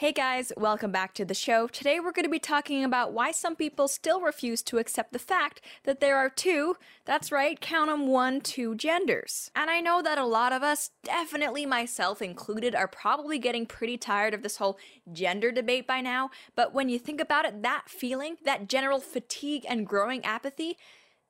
Hey guys, welcome back to the show. Today we're going to be talking about why some people still refuse to accept the fact that there are two, that's right, count 'em one, two genders. And I know that a lot of us, definitely myself included, are probably getting pretty tired of this whole gender debate by now, but when you think about it, that feeling, that general fatigue and growing apathy,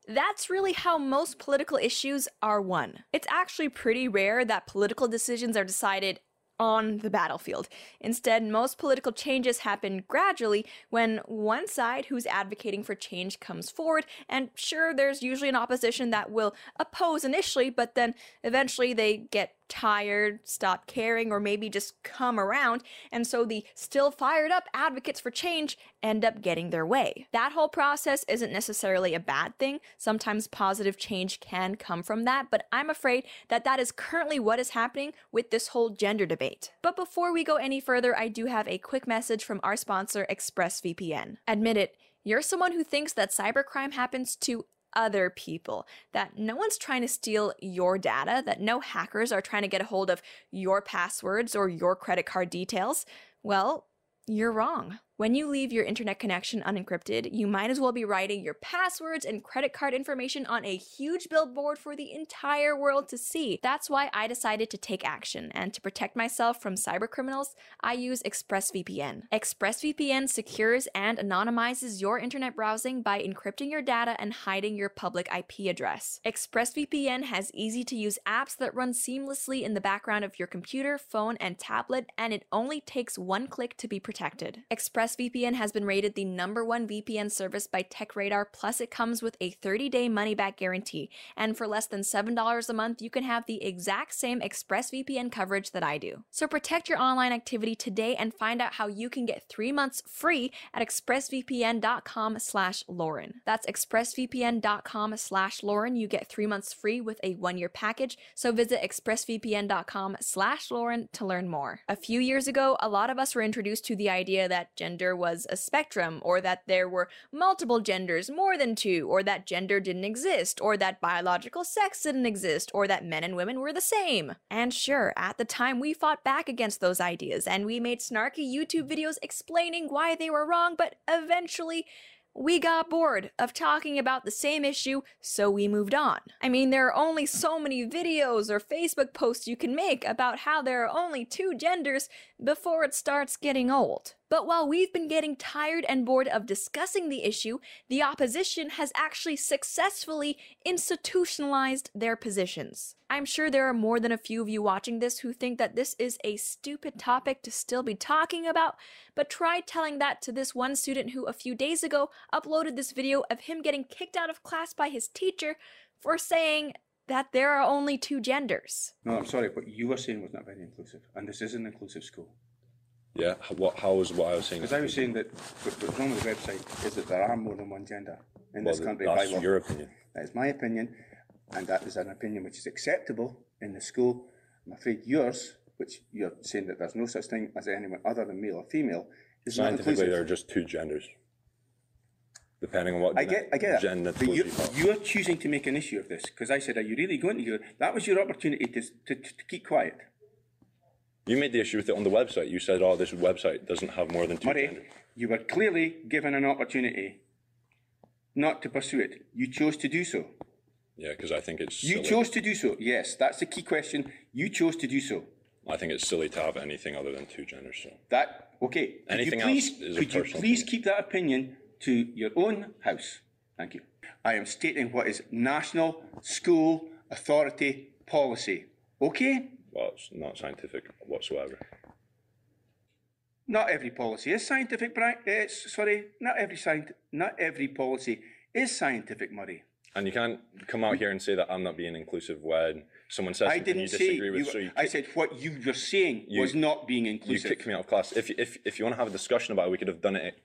that's really how most political issues are won. It's actually pretty rare that political decisions are decided on the battlefield. Instead, most political changes happen gradually when one side who's advocating for change comes forward, and sure, there's usually an opposition that will oppose initially, but then eventually they get tired, stop caring, or maybe just come around, and so the still fired up advocates for change end up getting their way. That whole process isn't necessarily a bad thing. Sometimes positive change can come from that, but I'm afraid that that is currently what is happening with this whole gender debate. But before we go any further, I do have a quick message from our sponsor, ExpressVPN. Admit it, you're someone who thinks that cybercrime happens to other people, that no one's trying to steal your data, that no hackers are trying to get a hold of your passwords or your credit card details, well, you're wrong. When you leave your internet connection unencrypted, you might as well be writing your passwords and credit card information on a huge billboard for the entire world to see. That's why I decided to take action, and to protect myself from cybercriminals, I use ExpressVPN. ExpressVPN secures and anonymizes your internet browsing by encrypting your data and hiding your public IP address. ExpressVPN has easy to use apps that run seamlessly in the background of your computer, phone, and tablet, and it only takes one click to be protected. Express ExpressVPN has been rated the number one VPN service by TechRadar, plus it comes with a 30-day money-back guarantee. And for less than $7 a month, you can have the exact same ExpressVPN coverage that I do. So protect your online activity today and find out how you can get three months free at expressvpn.com slash Lauren. That's expressvpn.com slash Lauren. You get three months free with a one-year package. So visit expressvpn.com slash Lauren to learn more. A few years ago, a lot of us were introduced to the idea that gender gender was a spectrum, or that there were multiple genders, more than two, or that gender didn't exist, or that biological sex didn't exist, or that men and women were the same. And sure, at the time we fought back against those ideas, and we made snarky YouTube videos explaining why they were wrong, but eventually, we got bored of talking about the same issue, so we moved on. I mean, there are only so many videos or Facebook posts you can make about how there are only two genders before it starts getting old. But while we've been getting tired and bored of discussing the issue, the opposition has actually successfully institutionalized their positions. I'm sure there are more than a few of you watching this who think that this is a stupid topic to still be talking about, but try telling that to this one student who a few days ago uploaded this video of him getting kicked out of class by his teacher for saying that there are only two genders. No, I'm sorry, what you were saying was not very inclusive, and this is an inclusive school. Yeah, what, how was what I was saying? Because I was saying that what- what's wrong with the website is that there are more than one gender in well, this country by that's law. your opinion. That is my opinion, and that is an opinion which is acceptable in the school. I'm afraid yours, which you're saying that there's no such thing as anyone other than male or female, is not Scientifically, there are inclusive. just two genders, depending on what I get, I get gender it. But you, you're choosing to make an issue of this because I said, "Are you really going to?" hear That was your opportunity to, to, to keep quiet. You made the issue with it on the website. You said, "Oh, this website doesn't have more than two Murray, genders." you were clearly given an opportunity not to pursue it. You chose to do so. Yeah, because I think it's You silly. chose to do so. Yes, that's the key question. You chose to do so. I think it's silly to have anything other than two genders. So That okay? Could Anything you please, else is could you please opinion. keep that opinion to your own house? Thank you. I am stating what is national school authority policy. Okay? Well, it's not scientific whatsoever. Not every policy is scientific, Brian. Uh, sorry, not every scient- not every policy is scientific, Murray. And you can't come out here and say that I'm not being inclusive when someone says I something you didn't say. disagree with. You, so you I said what you were saying You- was not being inclusive. you kicked me out of class. If if if you want to have a discussion about it, we could have done it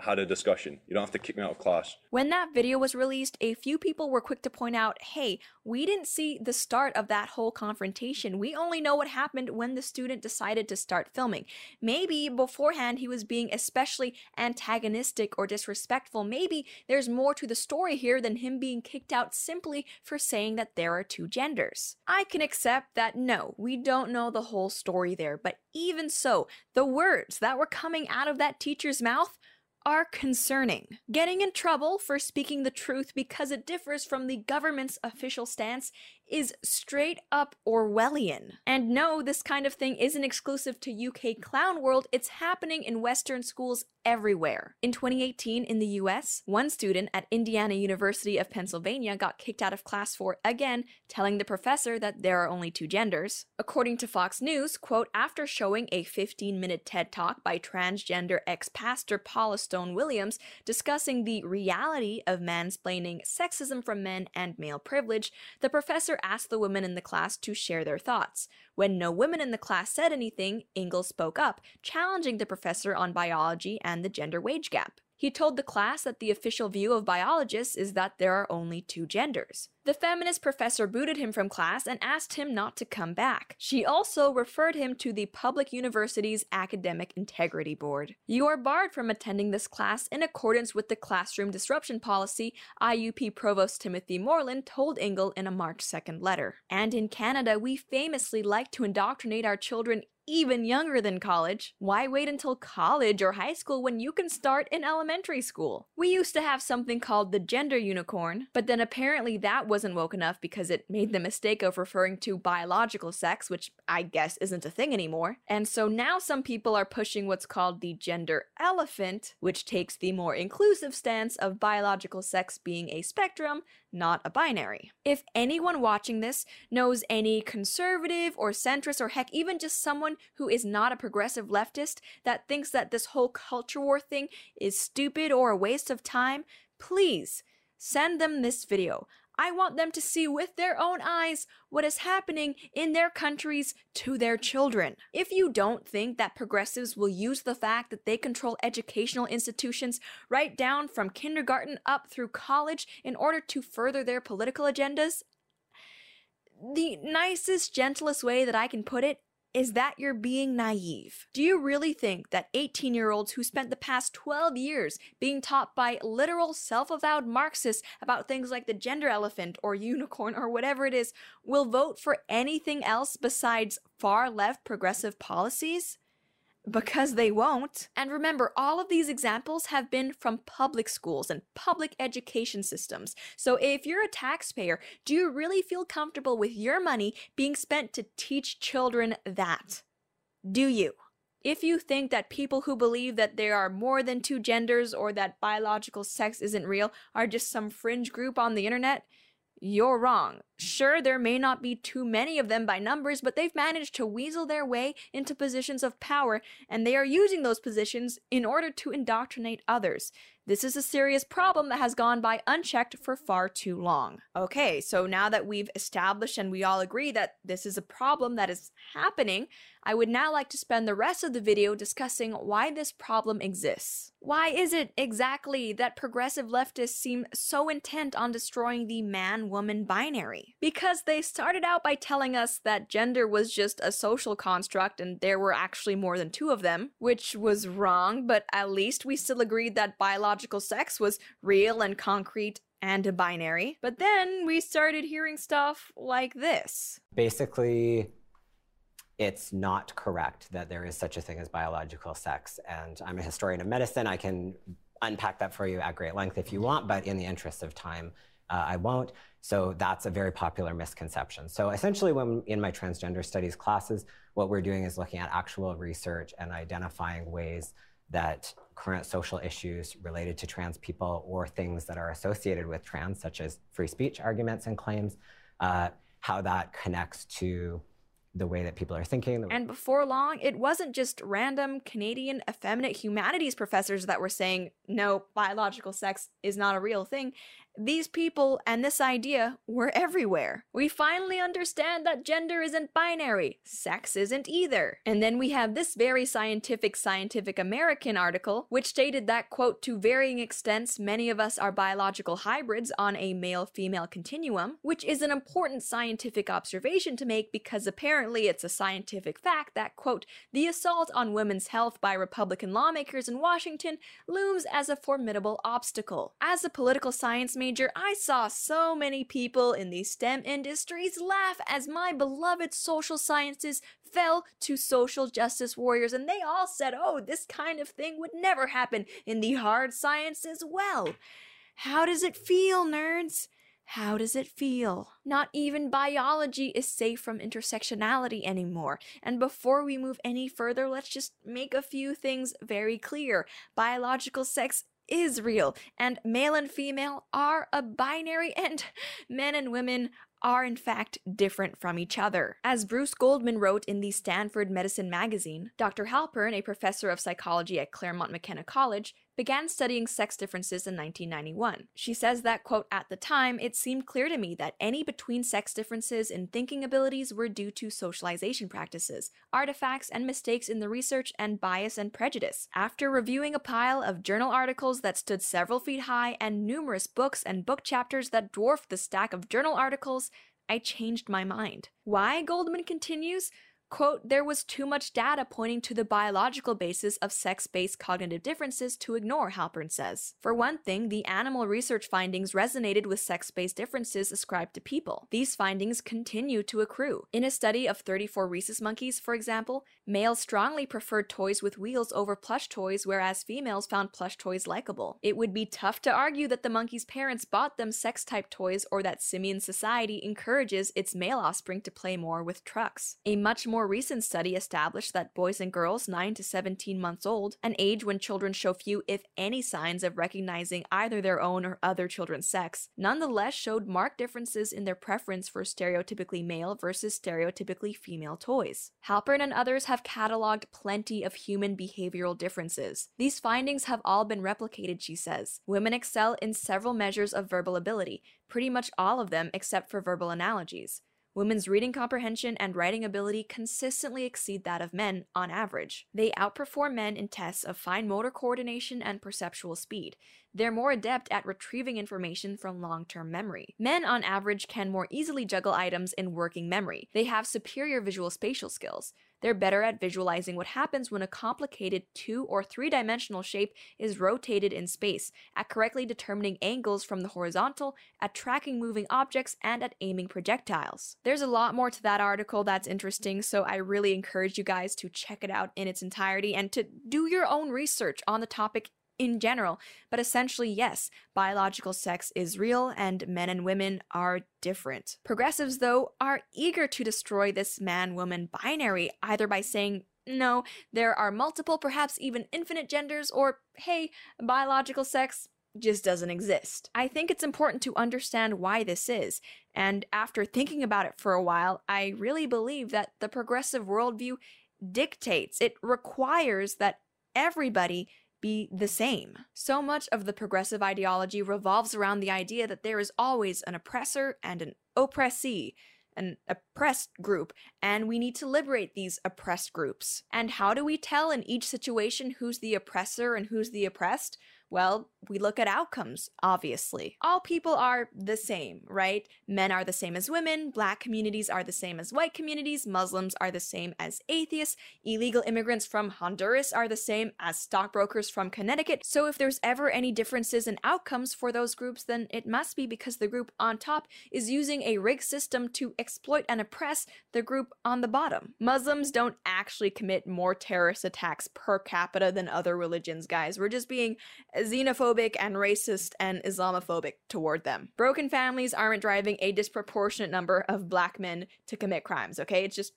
had a discussion. You don't have to kick me out of class. When that video was released, a few people were quick to point out hey, we didn't see the start of that whole confrontation. We only know what happened when the student decided to start filming. Maybe beforehand he was being especially antagonistic or disrespectful. Maybe there's more to the story here than him being kicked out simply for saying that there are two genders. I can accept that no, we don't know the whole story there, but even so, the words that were coming out of that teacher's mouth are concerning. Getting in trouble for speaking the truth because it differs from the government's official stance is straight up Orwellian. And no, this kind of thing isn't exclusive to UK clown world, it's happening in Western schools everywhere. In 2018 in the US, one student at Indiana University of Pennsylvania got kicked out of class for, again, telling the professor that there are only two genders. According to Fox News, quote, after showing a 15-minute TED Talk by transgender ex-pastor Paula Stone Williams discussing the reality of mansplaining sexism from men and male privilege, the professor asked the women in the class to share their thoughts. When no women in the class said anything, Ingle spoke up, challenging the professor on biology and the gender wage gap. He told the class that the official view of biologists is that there are only two genders. The feminist professor booted him from class and asked him not to come back. She also referred him to the public university's Academic Integrity Board. You are barred from attending this class in accordance with the classroom disruption policy, IUP Provost Timothy Moerland told Ingle in a March 2nd letter. And in Canada, we famously like to indoctrinate our children even younger than college. Why wait until college or high school when you can start in elementary school? We used to have something called the gender unicorn, but then apparently that wasn't woke enough because it made the mistake of referring to biological sex, which I guess isn't a thing anymore. And so now some people are pushing what's called the gender elephant, which takes the more inclusive stance of biological sex being a spectrum, not a binary. If anyone watching this knows any conservative or centrist or heck even just someone who is not a progressive leftist that thinks that this whole culture war thing is stupid or a waste of time, please send them this video. I want them to see with their own eyes what is happening in their countries to their children. If you don't think that progressives will use the fact that they control educational institutions right down from kindergarten up through college in order to further their political agendas, the nicest, gentlest way that I can put it is that you're being naive. Do you really think that 18 year olds who spent the past 12 years being taught by literal self avowed Marxists about things like the gender elephant or unicorn or whatever it is will vote for anything else besides far left progressive policies? Because they won't. And remember, all of these examples have been from public schools and public education systems. So if you're a taxpayer, do you really feel comfortable with your money being spent to teach children that? Do you? If you think that people who believe that there are more than two genders or that biological sex isn't real are just some fringe group on the internet, you're wrong. Sure, there may not be too many of them by numbers, but they've managed to weasel their way into positions of power, and they are using those positions in order to indoctrinate others. This is a serious problem that has gone by unchecked for far too long. Okay, so now that we've established and we all agree that this is a problem that is happening, I would now like to spend the rest of the video discussing why this problem exists. Why is it exactly that progressive leftists seem so intent on destroying the man-woman binary? Because they started out by telling us that gender was just a social construct and there were actually more than two of them, which was wrong, but at least we still agreed that biological sex was real and concrete and binary. But then we started hearing stuff like this. Basically, it's not correct that there is such a thing as biological sex. And I'm a historian of medicine. I can unpack that for you at great length if you want, but in the interest of time, uh, I won't. So that's a very popular misconception. So essentially, when in my transgender studies classes, what we're doing is looking at actual research and identifying ways that current social issues related to trans people or things that are associated with trans, such as free speech arguments and claims, uh, how that connects to the way that people are thinking. And before long, it wasn't just random Canadian effeminate humanities professors that were saying, no, biological sex is not a real thing. These people and this idea were everywhere. We finally understand that gender isn't binary, sex isn't either. And then we have this very scientific Scientific American article, which stated that, quote, to varying extents, many of us are biological hybrids on a male female continuum, which is an important scientific observation to make because apparently it's a scientific fact that, quote, the assault on women's health by Republican lawmakers in Washington looms as a formidable obstacle. As a political science major, I saw so many people in the STEM industries laugh as my beloved social sciences fell to social justice warriors, and they all said, oh, this kind of thing would never happen in the hard science as well. How does it feel, nerds? How does it feel? Not even biology is safe from intersectionality anymore. And before we move any further, let's just make a few things very clear. Biological sex is real, and male and female are a binary, and men and women are in fact different from each other. As Bruce Goldman wrote in the Stanford Medicine magazine, Dr. Halpern, a professor of psychology at Claremont McKenna College, began studying sex differences in 1991. She says that, quote, at the time, it seemed clear to me that any between sex differences in thinking abilities were due to socialization practices, artifacts and mistakes in the research, and bias and prejudice. After reviewing a pile of journal articles that stood several feet high and numerous books and book chapters that dwarfed the stack of journal articles, I changed my mind. Why? Goldman continues. Quote, there was too much data pointing to the biological basis of sex based cognitive differences to ignore, Halpern says. For one thing, the animal research findings resonated with sex based differences ascribed to people. These findings continue to accrue. In a study of 34 rhesus monkeys, for example, males strongly preferred toys with wheels over plush toys, whereas females found plush toys likable. It would be tough to argue that the monkeys' parents bought them sex type toys or that simian society encourages its male offspring to play more with trucks. A much more recent study established that boys and girls 9 to 17 months old, an age when children show few, if any, signs of recognizing either their own or other children's sex, nonetheless showed marked differences in their preference for stereotypically male versus stereotypically female toys. Halpern and others have cataloged plenty of human behavioral differences. These findings have all been replicated, she says. Women excel in several measures of verbal ability, pretty much all of them except for verbal analogies. Women's reading comprehension and writing ability consistently exceed that of men on average. They outperform men in tests of fine motor coordination and perceptual speed. They're more adept at retrieving information from long term memory. Men, on average, can more easily juggle items in working memory. They have superior visual spatial skills. They're better at visualizing what happens when a complicated two or three dimensional shape is rotated in space, at correctly determining angles from the horizontal, at tracking moving objects, and at aiming projectiles. There's a lot more to that article that's interesting, so I really encourage you guys to check it out in its entirety and to do your own research on the topic in general. But essentially, yes, biological sex is real and men and women are different. Progressives, though, are eager to destroy this man woman binary either by saying, no, there are multiple, perhaps even infinite genders, or hey, biological sex just doesn't exist. I think it's important to understand why this is, and after thinking about it for a while, I really believe that the progressive worldview dictates, it requires that everybody be the same. So much of the progressive ideology revolves around the idea that there is always an oppressor and an oppressee, an oppressed group, and we need to liberate these oppressed groups. And how do we tell in each situation who's the oppressor and who's the oppressed? Well, we look at outcomes, obviously. All people are the same, right? Men are the same as women, black communities are the same as white communities, Muslims are the same as atheists, illegal immigrants from Honduras are the same as stockbrokers from Connecticut. So if there's ever any differences in outcomes for those groups, then it must be because the group on top is using a rigged system to exploit and oppress the group on the bottom. Muslims don't actually commit more terrorist attacks per capita than other religions, guys. We're just being xenophobic and racist and Islamophobic toward them. Broken families aren't driving a disproportionate number of black men to commit crimes, okay? It's just,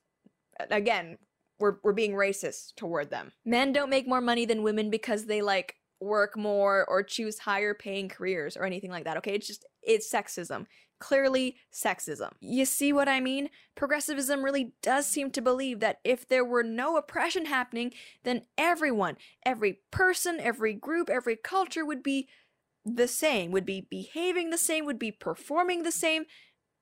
again, we're, we're being racist toward them. Men don't make more money than women because they like work more or choose higher paying careers or anything like that, okay? It's just, it's sexism clearly sexism. You see what I mean? Progressivism really does seem to believe that if there were no oppression happening, then everyone, every person, every group, every culture would be the same, would be behaving the same, would be performing the same,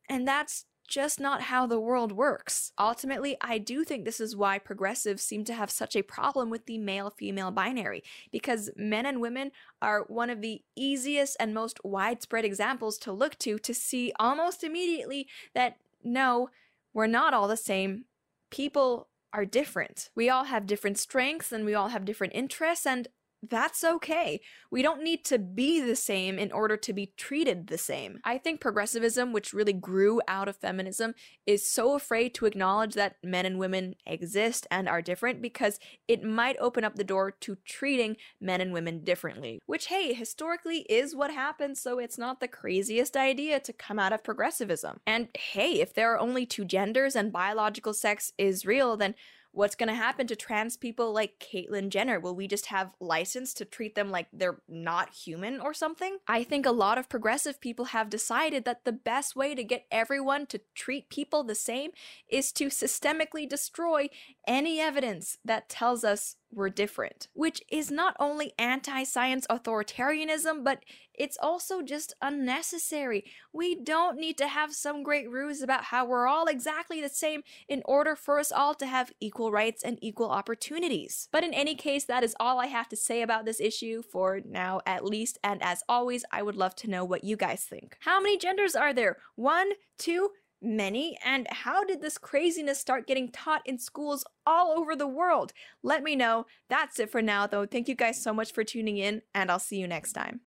and that's just not how the world works. Ultimately, I do think this is why progressives seem to have such a problem with the male female binary, because men and women are one of the easiest and most widespread examples to look to to see almost immediately that no, we're not all the same. People are different. We all have different strengths and we all have different interests, and that's okay. We don't need to be the same in order to be treated the same. I think progressivism, which really grew out of feminism, is so afraid to acknowledge that men and women exist and are different because it might open up the door to treating men and women differently. Which, hey, historically is what happens, so it's not the craziest idea to come out of progressivism. And hey, if there are only two genders and biological sex is real, then What's going to happen to trans people like Caitlyn Jenner? Will we just have license to treat them like they're not human or something? I think a lot of progressive people have decided that the best way to get everyone to treat people the same is to systemically destroy any evidence that tells us we're different, which is not only anti science authoritarianism, but it's also just unnecessary. We don't need to have some great ruse about how we're all exactly the same in order for us all to have equal rights and equal opportunities. But in any case, that is all I have to say about this issue for now, at least. And as always, I would love to know what you guys think. How many genders are there? One, two, many? And how did this craziness start getting taught in schools all over the world? Let me know. That's it for now, though. Thank you guys so much for tuning in, and I'll see you next time.